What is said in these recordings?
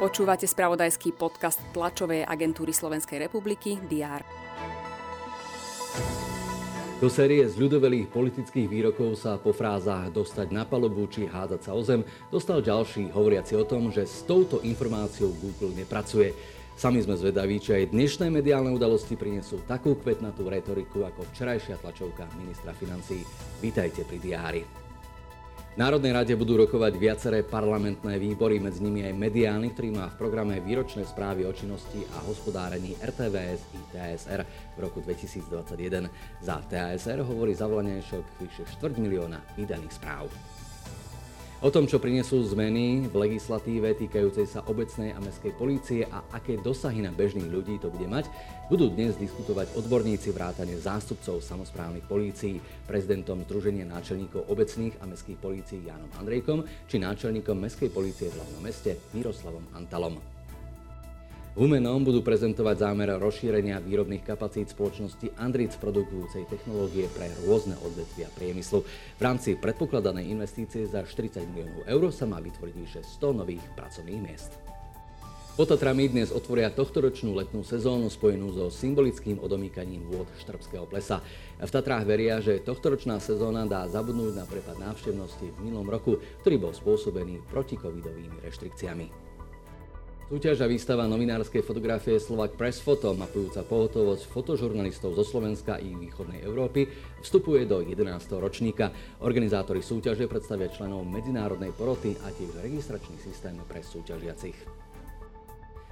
Počúvate spravodajský podcast tlačovej agentúry Slovenskej republiky DR. Do série ľudovelých politických výrokov sa po frázach dostať na palubu či hádať sa o zem dostal ďalší hovoriaci o tom, že s touto informáciou Google nepracuje. Sami sme zvedaví, či aj dnešné mediálne udalosti prinesú takú kvetnatú retoriku ako včerajšia tlačovka ministra financí. Vítajte pri diári. Národnej rade budú rokovať viaceré parlamentné výbory, medzi nimi aj mediálny, ktorý má v programe výročné správy o činnosti a hospodárení RTVS i TSR v roku 2021. Za TSR hovorí zavolaňajšok vyše 4 milióna vydaných správ. O tom, čo prinesú zmeny v legislatíve týkajúcej sa obecnej a mestskej polície a aké dosahy na bežných ľudí to bude mať, budú dnes diskutovať odborníci vrátane zástupcov samozprávnych polícií, prezidentom Združenia náčelníkov obecných a mestských polícií Jánom Andrejkom či náčelníkom mestskej polície v hlavnom meste Miroslavom Antalom. Humenom budú prezentovať zámer rozšírenia výrobných kapacít spoločnosti Andritz produkujúcej technológie pre rôzne odvetvia priemyslu. V rámci predpokladanej investície za 40 miliónov eur sa má vytvoriť vyše 100 nových pracovných miest. Potatrami dnes otvoria tohtoročnú letnú sezónu spojenú so symbolickým odomýkaním vôd Štrbského plesa. V Tatrách veria, že tohtoročná sezóna dá zabudnúť na prepad návštevnosti v minulom roku, ktorý bol spôsobený protikovidovými reštrikciami. Súťaž a výstava novinárskej fotografie Slovak Press Photo, mapujúca pohotovosť fotožurnalistov zo Slovenska i východnej Európy, vstupuje do 11. ročníka. Organizátori súťaže predstavia členov medzinárodnej poroty a tiež registračný systém pre súťažiacich.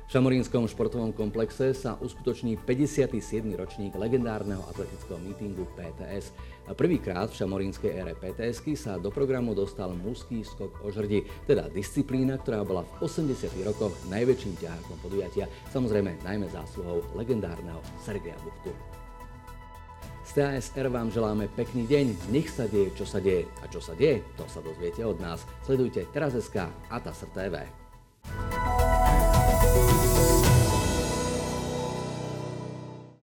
V Šamorínskom športovom komplexe sa uskutoční 57. ročník legendárneho atletického mítingu PTS. Prvýkrát v šamorínskej ére pts sa do programu dostal mužský skok o žrdi, teda disciplína, ktorá bola v 80. rokoch najväčším ťahákom podujatia, samozrejme najmä zásluhou legendárneho Sergeja Buchtu. Z TASR vám želáme pekný deň, nech sa deje, čo sa deje. A čo sa deje, to sa dozviete od nás. Sledujte Teraz.sk a TASR TV.